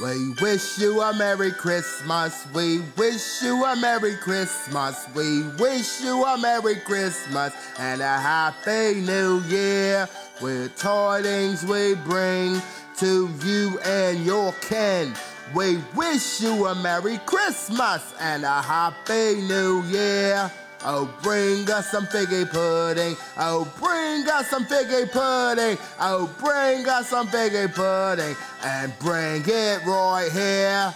We wish you a Merry Christmas. We wish you a Merry Christmas. We wish you a Merry Christmas and a Happy New Year. With tidings we bring to you and your kin. We wish you a Merry Christmas and a Happy New Year. Oh, bring us some figgy pudding. Oh, bring us some figgy pudding. Oh, bring us some figgy pudding. And bring it right here.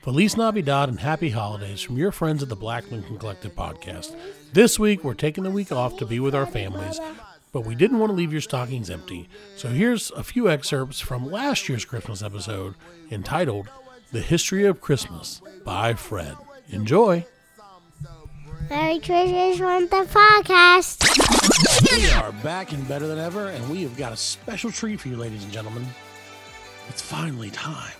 Feliz Navidad and happy holidays from your friends at the Black Lincoln Collective podcast. This week, we're taking the week off to be with our families, but we didn't want to leave your stockings empty. So here's a few excerpts from last year's Christmas episode entitled The History of Christmas by Fred. Enjoy! Merry Christmas from the podcast. We are back and better than ever, and we have got a special treat for you, ladies and gentlemen. It's finally time.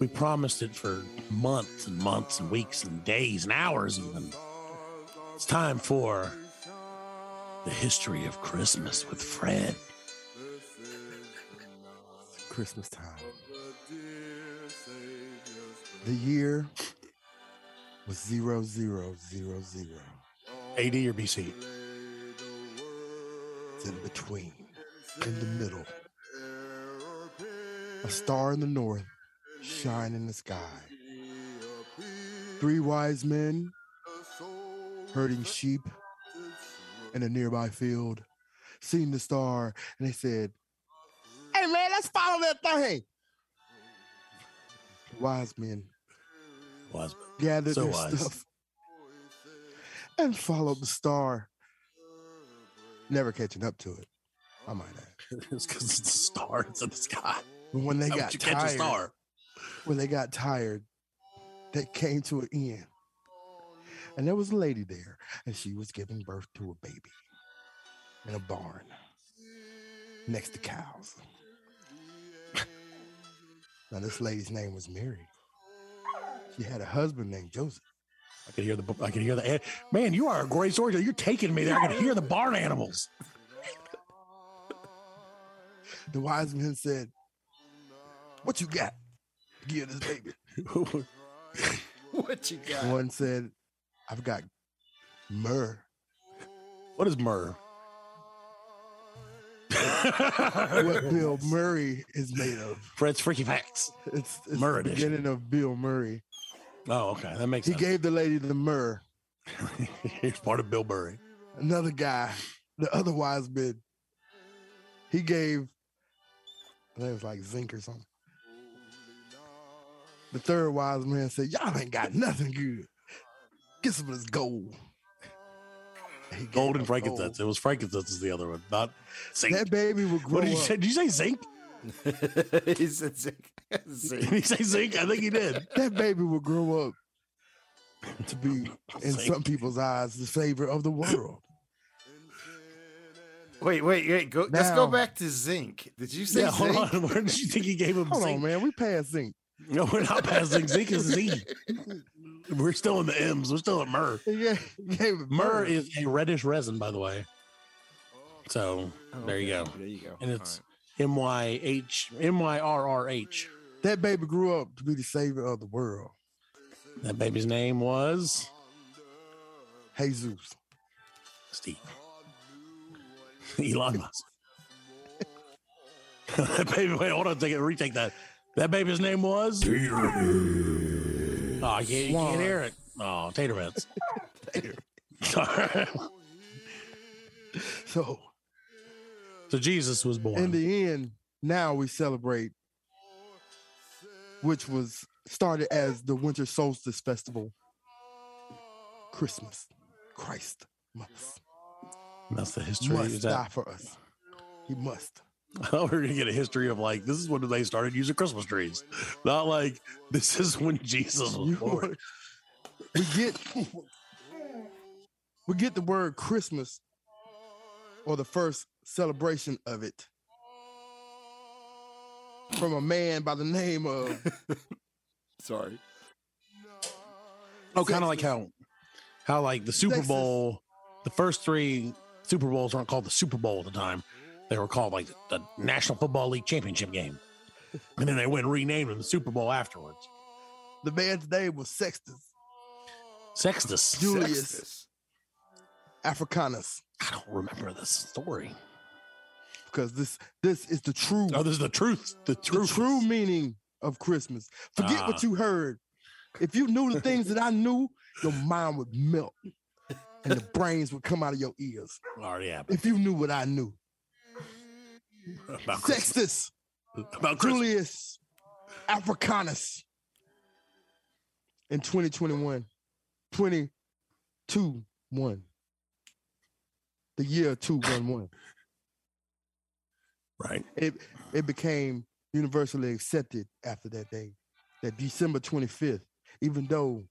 We promised it for months and months and weeks and days and hours, even. It's time for the history of Christmas with Fred. Christmas time. The year was zero zero zero zero. AD or BC? It's in between, in the middle. A star in the north, shine in the sky. Three wise men herding sheep in a nearby field, seen the star, and they said, Hey man, let's follow that thing. Wise men Was gathered So their wise. stuff and followed the star. Never catching up to it, I might add. it's because it's a star. It's in the sky. But when they How got would catch a tired, when they got tired, they came to an end. And there was a lady there, and she was giving birth to a baby in a barn next to cows. now, this lady's name was Mary. She had a husband named Joseph. I can hear the. I can hear the. eh, Man, you are a great storyteller. You're taking me there. I can hear the barn animals. The wise men said, What you got? Give this baby. What you got? One said, I've got myrrh. what is myrrh? What Bill Murray is made of. Fred's freaky facts. It's, it's Myrrh the beginning of Bill Murray. Oh, okay, that makes sense. He sense. gave the lady the myrrh. He's part of Bill Murray. Another guy, the other wise man, he gave, I think it was like zinc or something. The third wise man said, Y'all ain't got nothing good. Get some of this gold. He Gold and her frankincense. gold. It was frankincense is the other one, not zinc. That baby would grow what did you up. say? Did you say zinc? he said zinc. Did he say zinc? I think he did. That baby will grow up to be, in Zinc. some people's eyes, the favorite of the world. Wait, wait, wait. Go, let's go back to zinc. Did you say Yeah, hold zinc? on. Where did you think he gave him Hold zinc? on, man. We passed zinc. No, we're not passing zinc. Zinc is Z. We're still in the M's. We're still at myrrh. He gave, he gave it Myrrh is a reddish resin, by the way. So Oh, there you go. There you go. And it's M Y H M Y R R H. That baby grew up to be the savior of the world. That baby's name was Jesus. Steve. Elon Musk. that baby, wait, hold on, take it, retake that. That baby's name was. Oh, I can't, you can't hear it. Oh, Tater Mets. So so Jesus was born. in the end, now we celebrate, which was started as the Winter Solstice Festival, Christmas. Christ must That's the history. must Is die for us. He must. I We're gonna get a history of like this is when they started using Christmas trees, not like this is when Jesus was born. we get we get the word Christmas or the first celebration of it from a man by the name of Sorry. Oh, kind of like how, how like the Super Texas. Bowl, the first three Super Bowls weren't called the Super Bowl at the time. They were called like the National Football League championship game. and then they went and renamed him the Super Bowl afterwards. The man's name was Sextus Sextus. Julius Sextus. Africanus. I don't remember this story. Because this this is the true Oh, this is the truth. The truth. the true meaning of Christmas. Forget Ah. what you heard. If you knew the things that I knew, your mind would melt and the brains would come out of your ears. already happened. If you knew what I knew. About Christmas. Sextus About Christmas. Julius Africanus in 2021. 22 1. The year 211. Right. It it became universally accepted after that day. That December 25th, even though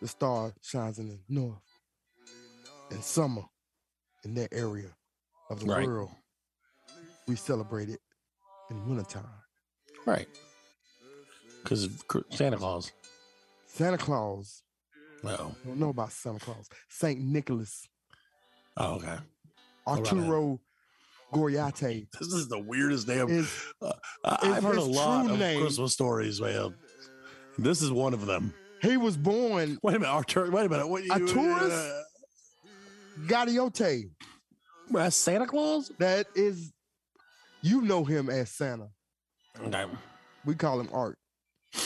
the star shines in the north and summer in that area of the Right. world, we celebrate it in wintertime. Right. Because of Santa Claus. Santa Claus. I don't know about Santa Claus. Saint Nicholas, Oh, okay. Arturo Goriate This is the weirdest damn. is Uh, I- is I've heard a lot of name. Christmas stories, man. This is one of them. he was born Wait a minute, Artur. Wait a minute. What you? Arturus? Uh, Gadiote. that's Santa Claus. That is you know him as Santa. Okay. We call him Art.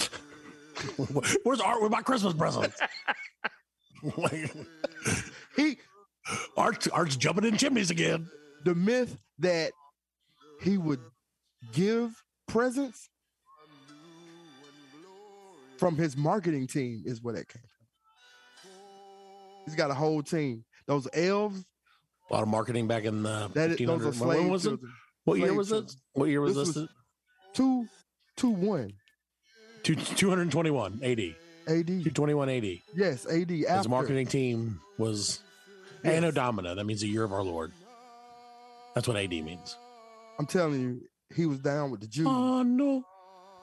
Where's Art with my Christmas presents? He Art, Art's jumping in chimneys again. The myth that he would give presents from his marketing team is where that came from. He's got a whole team. Those elves, A lot of marketing back in the that is, those 1500s. are When slave was it? children. What year was children. this? What year was This this? was- Two, two, one Two, 221 AD. AD. 221 AD. Yes, AD. His marketing team was Yes. Anno Domina. That means the year of our Lord. That's what AD means. I'm telling you, he was down with the Jews. Oh, no.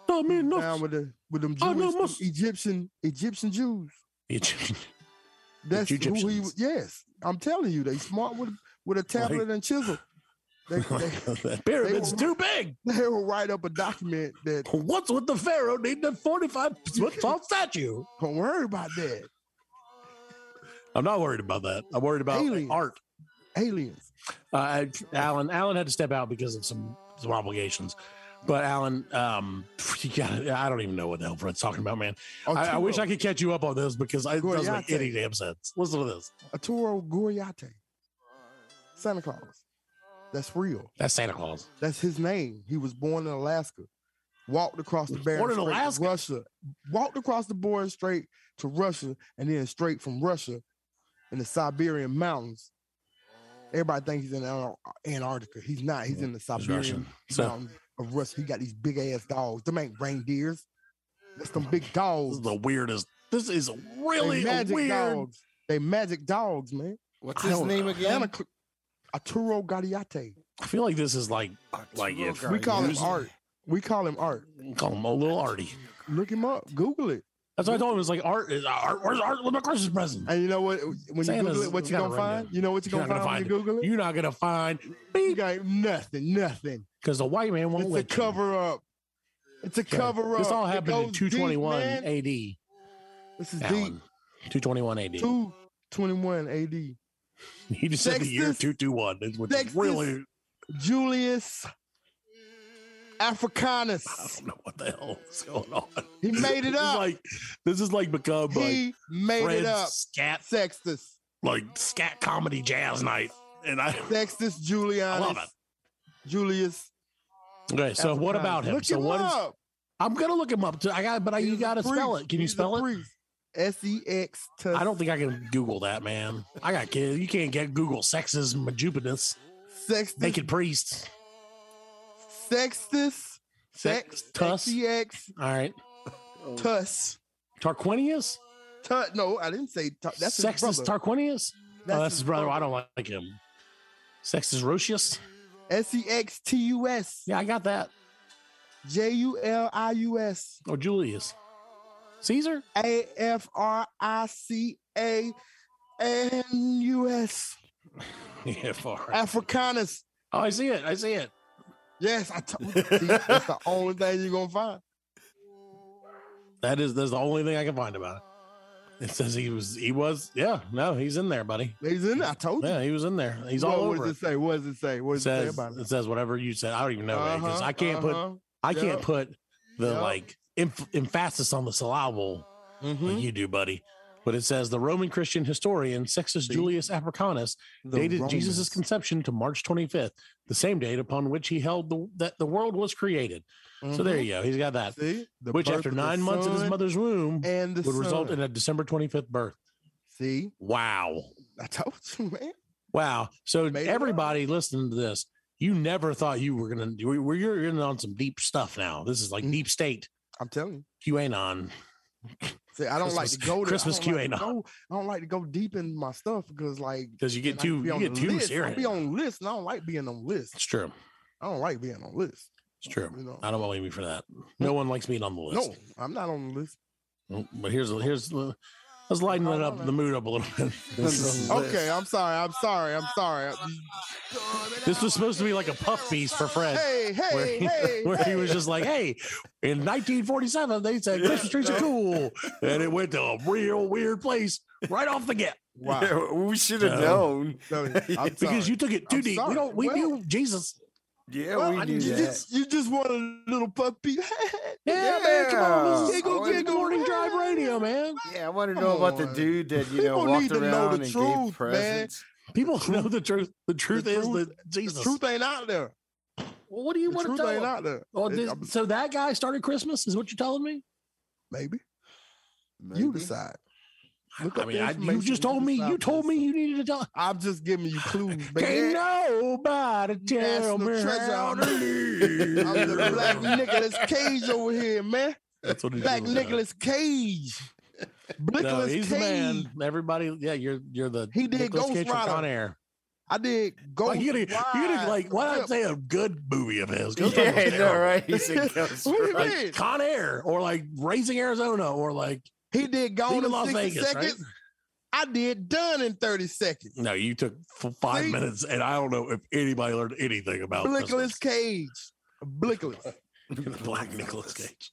Domino. down with the with them I know Jewish, Egyptian Egyptian Jews. Egyptian. That's who he. Was- Yes, I'm telling you, they smart with with a tablet and chisel. They, they, pyramid's were- too big. they will write up a document that What's with the pharaoh needing a 45 foot tall statue? don't worry about that. I'm not worried about that. I'm worried about Aliens. art. Aliens. Uh, Alan, Alan had to step out because of some some obligations. But Alan, um, you got I don't even know what the hell Fred's talking about, man. I, I wish I could catch you up on this because I, it doesn't make any damn sense. Listen to this. Arturo Goriate. Santa Claus. That's real. That's Santa Claus. That's his name. He was born in Alaska. Walked across the Bering Born in to Alaska? Russia. Walked across the Bering Strait to Russia, and then straight from Russia in the Siberian mountains. Everybody thinks he's in Antarctica. He's not. He's in the Siberian Russian. So- mountains of Russia. He got these big ass dogs. Them ain't reindeers. That's them big This dogs. is the weirdest. This is They really a magic weird. dogs. They magic dogs, man. What's I his name Santa again? Cl- Arturo Gadiate. I feel like this is like like if We call him Art. We call him Art. We call him a little arty. Look him up. Google it. That's what I told him. It was like art. Is uh, art where's art with my Christmas present? And you know what? When you Google it, what you gonna find? You know what you You're gonna not find when you Google it? You're not gonna find You got nothing, nothing. because the white man won't It's a cover up. It's a cover up. This all happened in goes deep, 221. AD. This is Alan. deep. 221 AD. 221 AD. He just said the year 221, which is Sextus- really Julius I don't know what the hell is going on. He made it up. like this is like become like He made Fred's it up. scat Sextus. like scat comedy jazz night, and I Sextus Julianus. I love it. Julius. Okay, so what about him? Look so him what is? up. I'm gonna look him up. Too. I got, but I, you got to spell it. Can you He's a spell it? priest. S E X. I don't think I can Google that, man. I got kids. You can't get Google sexism, majupinus, Sextus. naked priests. Sextus. Sex. Tus, X. All right, Tus, Tarquinius. Tuss. No, I didn't say. That's his brother. Tarquinius. That's oh, that's his brother. I don't like him. Sextus Rocius. S E X T U S. Yeah, I got that. J U L I U S. Or Julius. Caesar. A F R I C A N U S. Africanus. Oh, I see it. I see it. Yes, I told you. See, That's the only thing you're gonna find. That is that's the only thing I can find about it. It says he was he was yeah no he's in there, buddy. He's in there. I told you. Yeah, he was in there. He's what, all what over. does It. it say? What does it say? What It does it say about it it? says whatever you said. I don't even know because Uh-huh, I can't put uh-huh. I can't put the Yep. like emph emphasis on the syllable Mhm. like you do, buddy. But it says the Roman Christian historian Sextus? Julius Africanus dated Jesus' conception to March 25th, the same date upon which he held the, that the world was created. So there Mhm. you go. He's got that. See, the Which after of nine months of his mother's womb and would result in a December 25th birth. See, Wow. I told you, man. Wow. So Made everybody listening to this, you never thought you were gonna were you're in on some deep stuff now. This is like Mhm. deep state I'm telling you. QAnon. See, I don't like Christmas- to go there. Christmas I don't like to go- I don't like to go deep in my stuff because, like, Because you get too be you get too list. I be on list, and I don't like being on list. It's true. I don't like being on list. It's true. You know. I don't blame you for that. No one likes being on the list. No, I'm not on the list. But here's here's let's lighten it up the mood up a little bit. Okay, I'm sorry. I'm sorry. I'm sorry. this was supposed to be like a puff piece for Fred. Hey, Where, hey, he, hey, he was just like, "Hey, in 1947, they said Christmas trees are cool," and it went to a real weird place right off the get Wow. Yeah, we should have No. known. So, I'm because you took it too I'm deep. sorry. We don't. We Well- knew Jesus. Yeah, Well, we I- knew you that. just you just want a little puppy. Yeah, man, come on, this is Giggle, this giggle, morning drive radio, man. yeah, I want to Come know about the dude that you know People walked need to know around the and truth, gave presents. People know the truth. The truth is truth- that Jesus. The truth ain't out there. well, what do you The want to truth tell ain't them? out there. Oh, It- this- I'm- so that guy started Christmas, is what you're telling me? maybe you decide. Look I mean, I, you just told me. You told me you needed to tell. I'm just giving you clues, Can't baby. nobody tell National me treasure. how I'm to the, I'm the black Nicolas Cage over here, man. That's what he's Black doing. Nicolas Cage. No, Nicolas he's Cage. the man. Everybody, yeah, you're you're the He did Nicolas Ghost Cage from Rider. Con Air. I did go. Like, you gotta, you gotta like why not say a good movie of his? Ghost Yeah, Rider was I know, terrible. right? He said Ghost What do you Rider. mean? Like Con Air or like Raising Arizona or like He did Gone in Las 60 Vegas, right? seconds. I did Done in 30 seconds. No, you took five See? minutes, and I don't know if anybody learned anything about Nicolas Cage. Blickless. Black Nicolas Cage.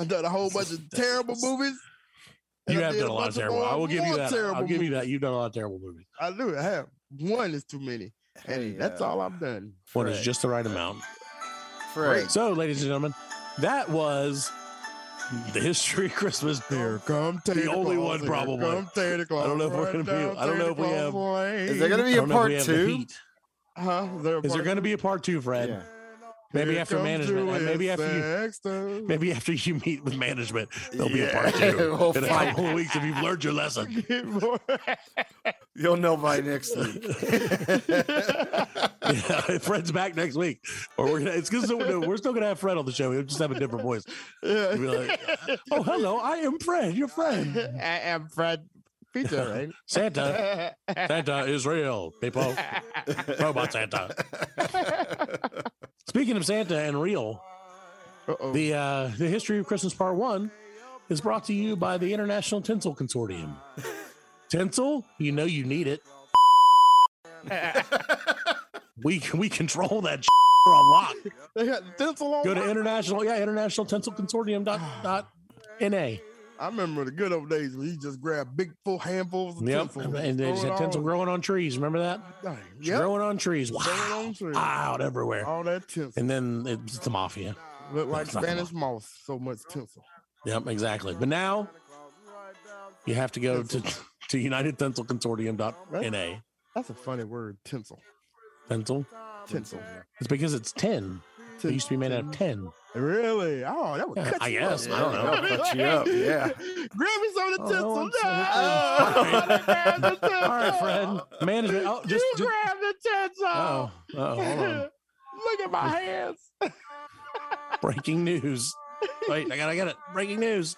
I've done a whole bunch of terrible movies. You have done a lot of terrible. more- I will give you that. I'll give you that. You've done a lot of terrible movies. I do. I have. One is too many. And Hey, that's uh, all I've done. One is just the right amount. Fred. So, ladies and gentlemen, that was the history of Christmas. Here come Santa the only Claus, one here probably. come Santa Claus, I don't know if we're gonna be- I don't know if we have- Lane. Is there gonna be I a don't know if we part two? Huh? Is there there going to be a part two, Fred? Yeah. Maybe Here after management, and maybe Julius after you, maybe after you meet with management, there'll be a part two. We'll In a couple of weeks, if you've learned your lesson. Get more- You'll know by next week. yeah, Fred's back next week, or we're gonna. It's because we're still gonna have Fred on the show. We'll just have a different voice. Yeah. He'll be like, "Oh, hello, I am Fred, your friend, I am Fred Pizza, right? Santa. Santa is real, people. Robot Santa. Speaking of Santa and real, Uh-oh. the uh, the history of Christmas Part One is brought to you by the International Tinsel Consortium. Tinsel, you know you need it. we we control that on lock. they got tinsel on. Go to lock. international, yeah, international tinsel consortium dot dot na. I remember the good old days when you just grab big full handfuls of Yep, tinsel. and they just had tinsel growing on trees. Remember that? Dang, It's Yep. Growing on trees. Wow, on trees. out everywhere. All that tinsel. And then it's the mafia. Look like It's not Spanish moss. So much tinsel. Yep, exactly. But now you have to go to to United Tinsel Consortium dot na. That's a funny word, tinsel. Tinsel. Tinsel. It's because it's tin. It used to be made out of tin. Really? Oh, that would Yeah, cut I you guess. Up. I don't know. Cut you up, yeah. Grab me some of the Oh, tinsel. it's- no! All right, friend. Management. Oh, just, you just grab the tinsel. oh, oh, hold on. Look at my hands. Breaking news. Wait, I got, I got it. Breaking news.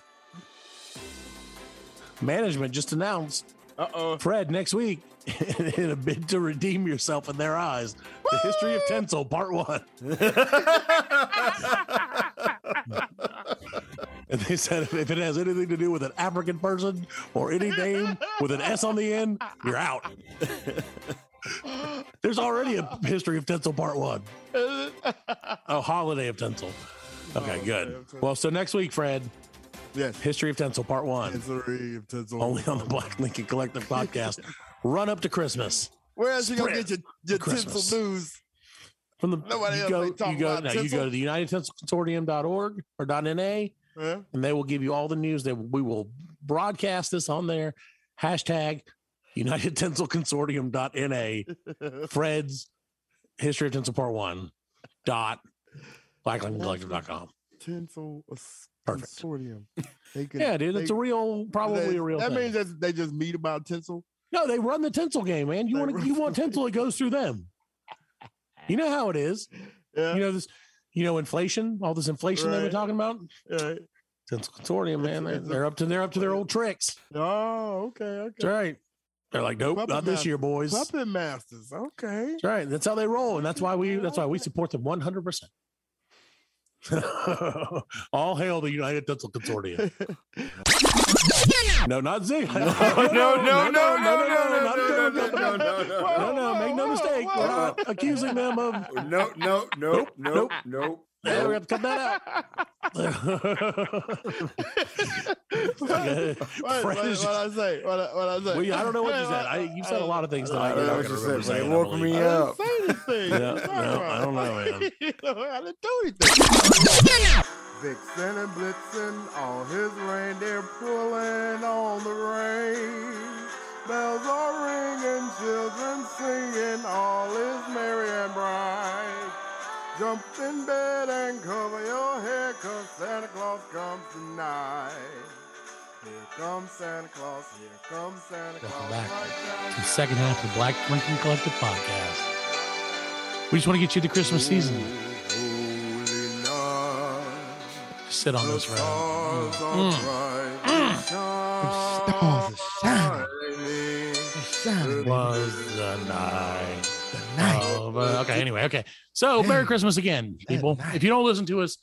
Management just announced Uh oh. Fred next week in a bid to redeem yourself in their eyes. The history of tinsel, part one. And they said if it has anything to do with an African person or any name with an S on the end, you're out. There's already a history of tinsel part one. Uh, Oh, holiday of tinsel. Okay, Holiday good. Well, so next week, Fred, Yes. history of tinsel, part one, History of tinsel. only on the Black Lincoln Collective podcast. Run up to Christmas. Where else you gonna get your, your Christmas. tinsel news? From the Nobody you else go, you go, about no, you go to the United Tinsel Consortium.org or .na, Huh? and they will give you all the news. That we will broadcast this on there. Hashtag United Tinsel Consortium .na. Fred's History of Tinsel Part One dot blacklincollective.com. tinsel Perfect. consortium. They can- Yeah, dude, it's a real, probably they- a real. That thing. means that they just meet about tinsel. No, they run the tinsel game, man. You want you want tinsel, it goes through them. You know how it is. Yeah. You know this. You know inflation, all this inflation they've been talking about. yeah. Tinsel Consortium, man, they're, they're up to they're up to their old tricks. Oh, okay, okay. That's right. They're like, nope, Puppet not this year, boys. Puppet masters. Okay. That's right. That's how they roll, and that's why we that's why we support them one hundred percent. All hail the United Tinsel Consortium. No, not Zig. No, no, no, no, no, no, no, no, no, no, no, No, no, make no mistake. We're not accusing them of. No, no, no, no, no. Yeah, we have to cut that out. What, what, Fred what I say? What I, what I say? well, I don't know what you said. I, you said a lot of things I tonight. don't You're know what you said, remember but saying, it I woke believe. me I up. didn't say anything. Yeah, no, talking I don't know, about? man. You know, I didn't do anything. Vixen and Blitzen, all his reindeer pulling on the rein. Bells are ringing, children singing, all is merry and bright. Jump in bed and cover your head, cause Santa Claus comes tonight. Here comes Santa Claus, here comes Santa Welcome Claus. back right to the second half of the Black Lincoln Collective podcast. We just want to get you the Christmas season. Sit on The this, stars Mm. are brightly Stars are shining. shining. Shining. Was the night. The uh, okay, anyway, okay. So, Merry Christmas again, people. If you don't listen to us,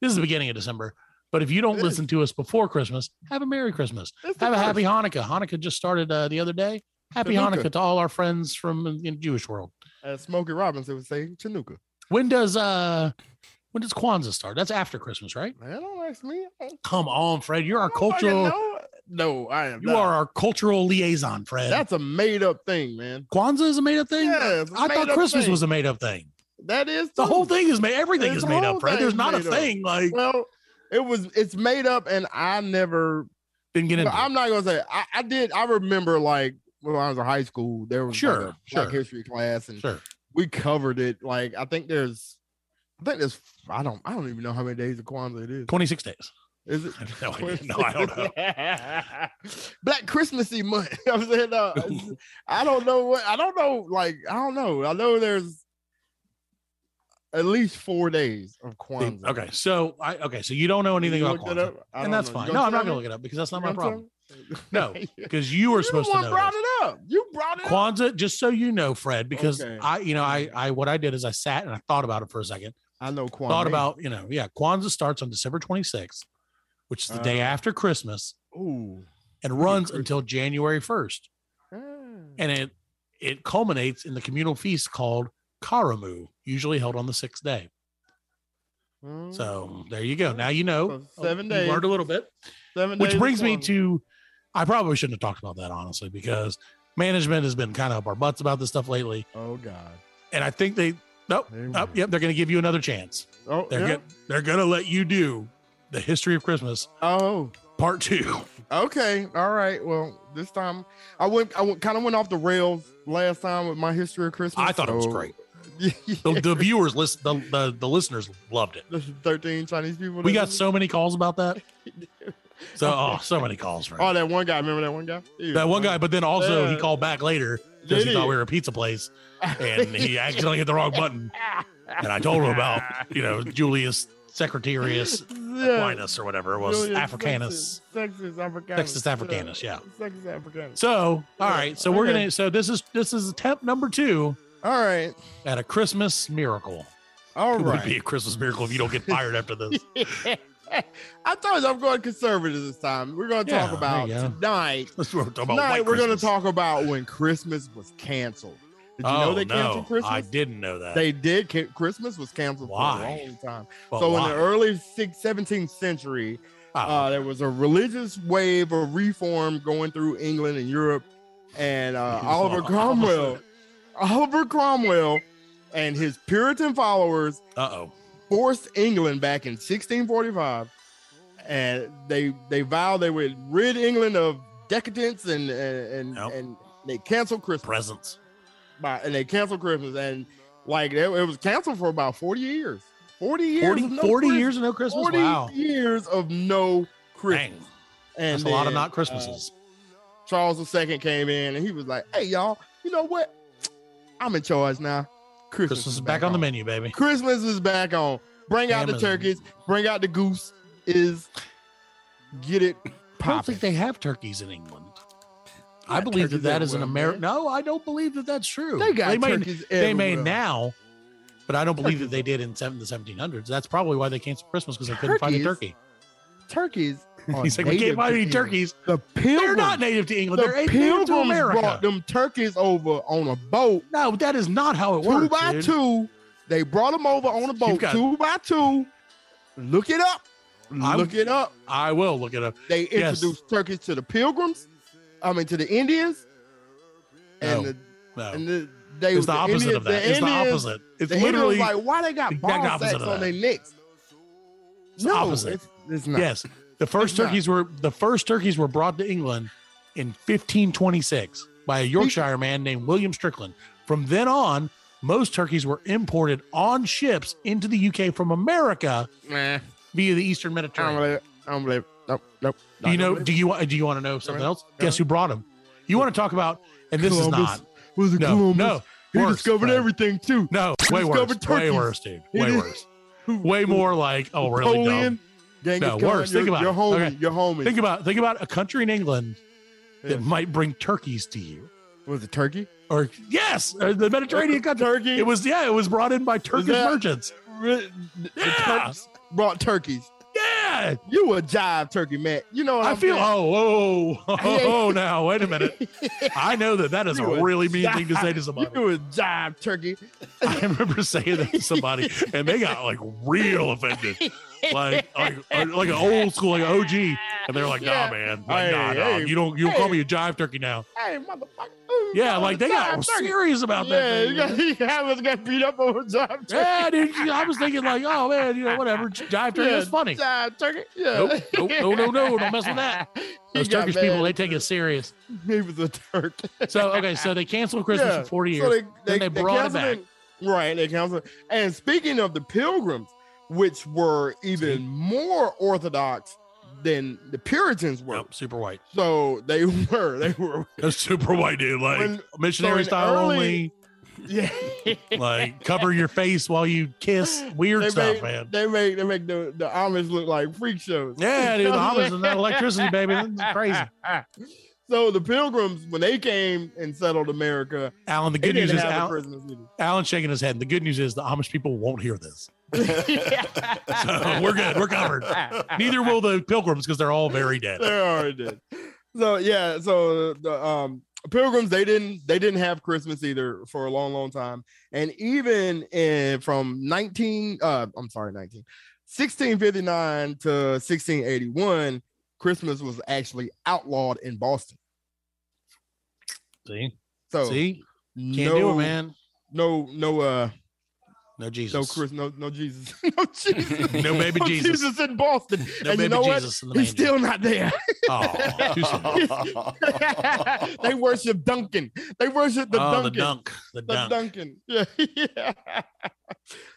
this is the beginning of December. But if you don't listen to us before Christmas, have a Merry Christmas. Have a happy Hanukkah. Hanukkah just started uh, the other day. Happy Hanukkah. Hanukkah to all our friends from uh, in Jewish world. As Smokey Robinson would say, Chinooka. When does uh when does Kwanzaa start? That's after Christmas, right? Man, don't ask me. Come on, Fred. You're our cultural. No, I am You not. are our cultural liaison, Fred. That's a made up thing, man. Kwanzaa is a made up thing. Yeah, I thought Christmas thing. was a made up thing. That is The whole thing is made. Everything It's is made up, Fred. There's not a made up. thing like Well, it was. It's made up, and I never. didn't get into. I'm not gonna say. I, I did. I remember like when I was in high school, there was like, Sure, a Black sure. history class, and Sure. we covered it. Like I think there's, I think there's. I don't. I don't even know how many days of Kwanzaa it is. 26 days. Is it? No, I didn't. no, I don't know. Black Christmassy month. I'm saying uh, it's- I don't know what. I don't know. Like I don't know. I know there's at least four days of Kwanzaa. Okay, so I okay, so you don't know anything about Kwanzaa, and that's know. Fine. No, I'm not gonna look it up because that's not my problem. No, because you were supposed to know. brought this. it up. You brought it up. Kwanzaa, just so you know, Fred, because Okay. I, you know, I, I, what I did is I sat and I thought about it for a second. I know Kwanzaa. Thought about, you know, yeah, Kwanzaa starts on December 26th, which is the day Uh, after Christmas, Ooh. and runs Christmas. until January 1st, Ah. and it it culminates in the communal feast called Karamu, usually held on the sixth day. So there you go. Now you know. Mm. So seven You learned a little bit. Seven which days brings me to i probably shouldn't have talked about that honestly because management has been kind of up our butts about this stuff lately Oh God. and i think they nope Amen. nope yep they're going to give you another chance Oh they're they're going to let you do the history of christmas Oh. part two Okay. All right. Well, this time I went. I went, kind of went off the rails last time with my history of Christmas. i thought it was great Yeah. the, the viewers list the, the the listeners loved it There's Thirteen Chinese people. we got so many calls about that so oh so many calls right Oh, that one guy. Remember that one guy? Was that one guy but then also he called back later because he? thought we were a pizza place and he accidentally hit the wrong button and i told him about you know julius secretarius Yeah. Aquinas or whatever it was Julius Africanus. Sextus, Sextus Africanus. Sextus Africanus, yeah. Sextus Africanus. So, all right. So we're gonna. So this is this is attempt number two All right. at a Christmas miracle. All It would be a Christmas miracle if you don't get fired after this. I told you I'm going conservative this time. We're going to talk there about tonight. Let's we're about Tonight we're going to talk about when Christmas was canceled. Did you oh know they no, canceled Christmas? I didn't know that. They did. Christmas was canceled Why? for a long time. But so why? in the early six, 17th century, Oh, uh, there was a religious wave of reform going through England and Europe, and uh, Oliver Cromwell, Oliver Cromwell, and his Puritan followers uh-oh. forced England back in 1645, and they they vowed they would rid England of decadence and and and, Yep. and they canceled Christmas Presents. By, and they canceled Christmas and like it, it was canceled for about 40 years. 40 years. 40, of no 40 years of no Christmas? 40 Wow. years of no Christmas. Dang. And That's a lot of then, not uh, Christmases. Charles II came in and he was like, "Hey y'all, you know what? I'm in charge now. Christmas, Christmas is back on the menu, baby. Christmas is back on. Bring out the turkeys. Bring out the goose. Is get it I don't think they have turkeys in England. I believe that that is an American. No, I don't believe that that's true. They got may, turkeys they may now, but I don't believe that they did in seven, the 1700s. That's probably why they canceled Christmas because they couldn't find a turkey. Turkeys. are He's like, we native can't find to any England. turkeys. The pilgrims, They're not native to England. the They're native to America. brought them turkeys over on a boat, No, that is not how it two works. by dude. two. They brought them over on a boat, got- two by two. Look it up. I'm- Look it up. I will look it up. They Yes. introduced turkeys to the pilgrims. I mean, to the Indians. And No, the, No, and the, they it's the the opposite Indians- of that. It's the opposite. It's the Indians literally like, why they got the ball sacks on that. their necks? the opposite. It's, it's not. yes. The first It's not. turkeys were the first turkeys were brought to England in 1526 by a Yorkshire man named William Strickland. From then on, most turkeys were imported on ships into the UK from America Nah, via the Eastern I don't Mediterranean. believe it. I don't believe it. Nope, nope. Do you know? Do you want? Do you want to know something else? Guess who brought them? You want to talk about? And this is not. Was it No, Columbus? no. He worse, discovered everything too. No, He way worse. discovered Way worse, dude. Way worse. Way more like, oh, really dumb. Napoleon, Genghis No, Khan, worse. Think about your homie, Okay. your homie. Think about think about a country in England Yeah. that might bring turkeys to you. was it turkey? Or yes, uh, the Mediterranean country. Turkey. It was yeah, it was brought in by Turkish that- merchants. Re- Yeah. Turks brought turkeys. Yeah, You a jive turkey, Matt. You know what I I'm feel. saying? Oh, whoa, oh, oh, oh, now wait a minute. I know that that is a You a really mean thing to say to somebody. You a jive turkey. I remember saying that to somebody, and they got like real offended, like like like an old school, like an OG, and they're like, Yeah. "Nah, man, like, Hey, nah, nah, you don't you don't call me a jive turkey now." Hey, motherfucker. Yeah, like they got turkey. serious about Yeah, that. you got, you almost got beat up over jive turkey. Yeah, dude. I was thinking like, oh man, you know, whatever. Jive turkey Yeah, is funny. Jive turkey. Yeah. Nope, nope, no, no, no, don't mess with that. Those got Turkish people, they take it serious. He was a Turk. So okay, so they canceled Christmas Yeah, for forty years. So they, then they brought it canceled back. Right, they canceled. And speaking of the pilgrims, which were even See? more orthodox than the Puritans were. Nope, super white. So they were, they were, That's super white, dude. Like When- missionary so style early- only. Yeah. Like cover your face while you kiss. Weird they stuff, make, man. They make they make the, the Amish look like freak shows. Yeah, dude. The Amish and that electricity, baby. That's crazy. So the pilgrims, when they came and settled America, Alan, the good news is Alan, a Al, Christmas either. Alan's shaking his head. The good news is the Amish people won't hear this. So we're good. We're covered. Neither will the pilgrims because they're all very dead. They're already dead. So yeah, so the um pilgrims they didn't they didn't have Christmas either for a long, long time. And even in from 19 uh I'm sorry, 19 1659 to 1681, Christmas was actually outlawed in Boston. See, So see, no, can't do it, man. No, no, uh, No Jesus. no Chris, no, no Jesus, no Jesus, No baby Jesus. in Boston. No and baby you know what? Jesus in the He's still not there. Oh, they worship Dunkin'. They worship the oh, the Dunkin'. dunk, the The dunk. Dunkin'. Yeah, yeah.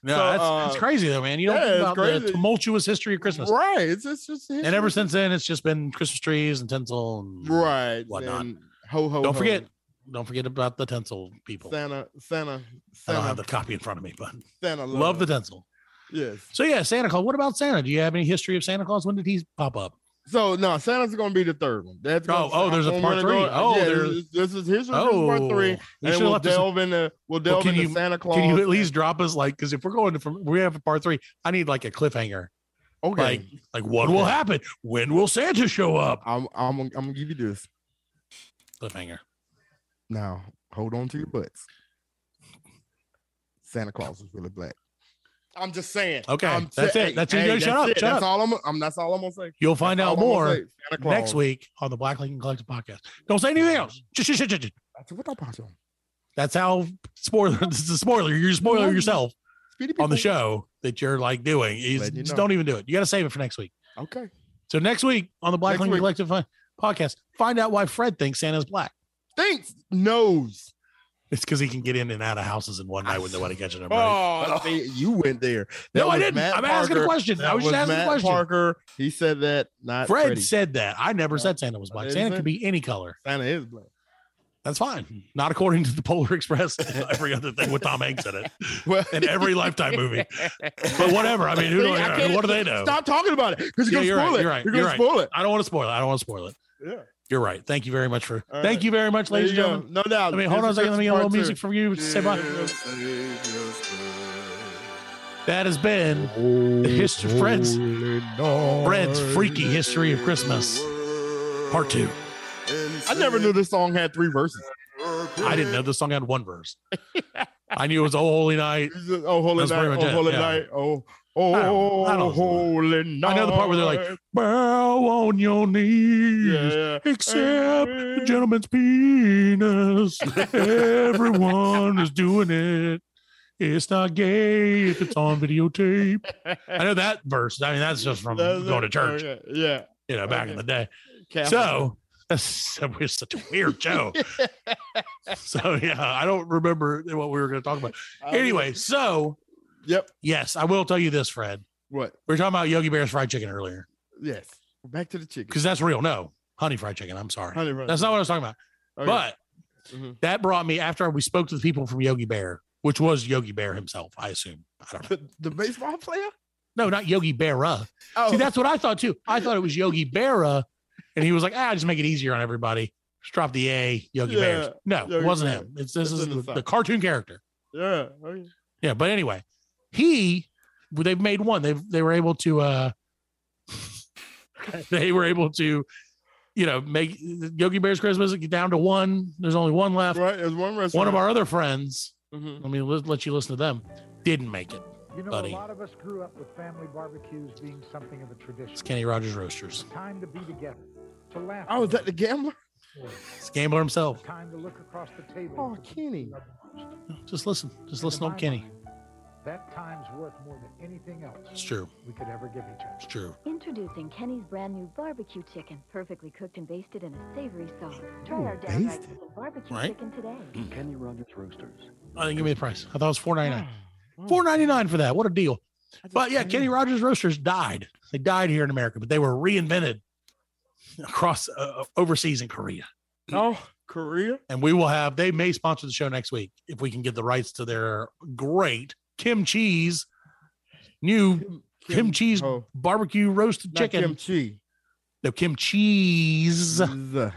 No, So, that's, that's uh, crazy though, man. You don't yeah, think about the tumultuous history of Christmas. Right. It's, it's just And ever since then, it's just been Christmas trees and tinsel and right. whatnot. and ho ho. Don't ho. forget, don't forget about the tinsel people. Santa. Santa. Santa. I don't have the copy in front of me, but Santa. love the tinsel. Yes. So yeah, Santa Claus. What about Santa? Do you have any history of Santa Claus? When did he pop up? So no, Santa's gonna be the third one. That's Oh, oh, there's a part three. go- Oh, yeah, there's- this, is his Oh, part three. Oh, and we'll delve into we'll delve can into you- Santa Claus. Can you at least drop us like? Because if we're going to from we have a part three, I need like a cliffhanger. okay? Like, like what will happen? When will Santa show up? I'm I'm I'm gonna give you this Cliffhanger. Now. Hold on to your butts. Santa Claus is really black. I'm just saying. Okay, I'm that's sa- it. That's it. Shut that's up, it. shut that's up. all I'm, I'm. That's all I'm gonna say. You'll find That's out more gonna say. Santa next week on the Black Lincoln Collective podcast. Don't say anything else. Shh, shh, shh, shh, shh. That's what I'm talking about. That's how spoiler. This is a spoiler. You're spoiling yourself on the show that you're like doing. You just know. don't even do it. You got to save it for next week. Okay. So next week on the Black Next Lincoln week. Collective podcast, find out why Fred thinks Santa's black. Thanks. Nose. It's because he can get in and out of houses in one night with nobody catching him. Right? Oh, see, you went there. no, I didn't. Matt I'm asking a Parker. question. I That was just asking a Matt question. Parker. He said that. Not Fred Freddie. said that. I never No. said Santa was black. Santa could be any color. Santa is black. That's fine. Not according to the Polar Express. every other thing with Tom Hanks in it. Well, In every Lifetime movie. But whatever. I mean, who do I I, what do they know? Stop talking about it because you're you're gonna right, spoil it. you're right, You're you're gonna right. spoil it. I don't want to spoil it. I don't want to spoil it. Yeah. You're right. Thank you very much for. All thank right. you very much, ladies and you go. gentlemen. No doubt. I mean, hold on a second. Let me get a little two. music from you. Say bye. That has been the history, Fred's, Fred's freaky history of Christmas, part two. I never knew this song had three verses. I didn't know this song had one verse. I knew it was a holy night. Oh, holy That's night. Oh, holy yeah. night. Oh, I don't- I oh, don't- holy night. I know the part where they're like, bow on your knees, yeah, the gentleman's penis. Everyone is doing it. It's not gay if it's on videotape. I know that verse. I mean, that's just from That's going to church, oh, Okay, Yeah. you know, back in the day. Catholic. So that's we're such a weird show. so yeah, I don't remember what we were going to talk about. I Anyway, so Yep. yes, I will tell you this, Fred. What? We were talking about Yogi Bear's fried chicken earlier Yes. Back to the chicken. because that's real. No, honey fried chicken. I'm sorry. Honey Run. That's not what I was talking about. Okay. But Mhm. that brought me after we spoke to the people from Yogi Bear, which was Yogi Bear himself, I assume. I don't know. the, the baseball player? No, not Yogi Berra. Oh, See, that's what I thought too. I thought it was Yogi Berra, and he was like, "Ah, just make it easier on everybody. Just drop the A, Yogi Yeah, Bears." No, it wasn't Bear. him. It's this is the the, the cartoon character. yeah. Okay. Yeah, but anyway, he they've made one. They they were able to uh they were able to you know make Yogi Bear's Christmas get down to one. There's only one left. Right. There's one restaurant. One of our other friends, Mhm. let me let, let you listen to them, didn't make it. You know, buddy. a lot of us grew up with family barbecues being something of a tradition. It's Kenny Rogers Roasters. Time to be together, to laugh. Oh, is that the gambler? It's Gambler himself. Time to look across the table. Oh, Kenny. people you love most. Just listen. Just listen to to my Kenny. Mind, That time's worth more than anything else It's true. we could ever give each other. It's true. Introducing Kenny's brand new barbecue chicken, perfectly cooked and basted in a savory sauce. Try Ooh, our downright basted. simple barbecue Right? chicken today. Hmm. Kenny Rogers Roasters. I didn't give me the price. I thought it was four ninety nine. Four ninety nine for that. What a deal. But yeah, Kenny Rogers Roasters died. They died here in America, but they were reinvented across uh, uh, overseas in Korea. Oh, Korea. And we will have. They may sponsor the show next week if we can get the rights to their great Kim Cheese new Kim, cheese oh, barbecue roasted not chicken. Kimchi. the Kim cheese. The-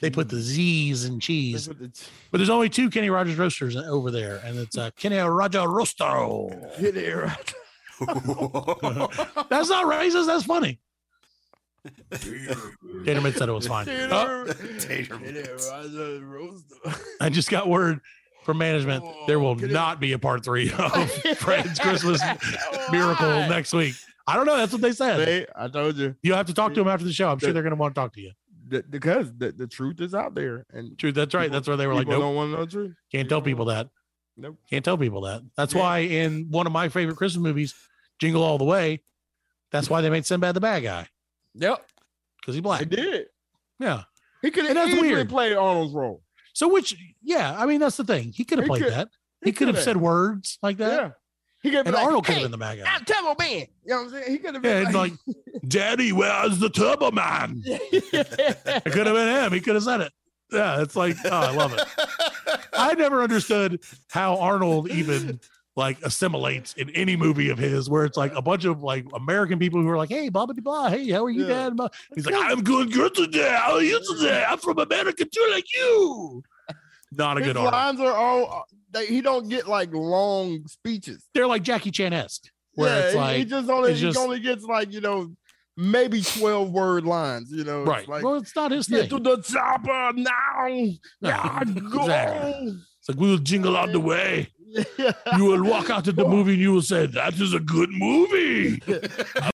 They put the Z's in cheese. the ch- But there's only two Kenny Rogers roasters over there, and it's uh, Kenny Rogers Roaster. Get it right. That's not racist. That's funny. Taterman said it was fine. Oh, Tater Get it right, the roaster. I just got word from management there will oh, it- not be a part three of Fred's Christmas Miracle next week. I don't know. That's what they said. They, I told you. You'll have to talk to them after the show. I'm sure they're going to want to talk to you. that- because the, the truth is out there, and True. That's right. People- That's why they were like, nope, don't want to know the truth. can't tell people that. Nope. Can't tell people that. That's Yeah. why in one of my favorite Christmas movies, Jingle All the Way, that's why they made Sinbad the bad guy Yep, because he's they black. did. Yeah. He could have easily weird. played Arnold's role. So which, yeah, I mean that's the thing. He could have played could- that. He, could have said words like that. Yeah, he could have And been like, Arnold could have hey, been the bad guy. I'm Turbo Man. You know what I'm saying? He could have Yeah, been like, Daddy, where's the Turbo Man? It could have been him. He could have said it. Yeah, it's like, oh, I love it. I never understood how Arnold even like assimilates in any movie of his, where it's like a bunch of like American people who are like, "Hey, blah blah blah. Hey, how are you, Yeah. Dad?" He's like, "I'm good, good today. How are you mm. today? I'm from America too, like you." Not a His good lines are all. Uh, they, he don't get like long speeches. They're like Jackie Chan esque, where yeah, it's he- like, he just only he just- only gets like you know maybe twelve word lines. You know, It's right? Like, well, it's not his get thing. to the chopper now. No, Yeah, go. exactly. It's like we'll jingle on the way. You will walk out of the movie and you will say, That is a good movie.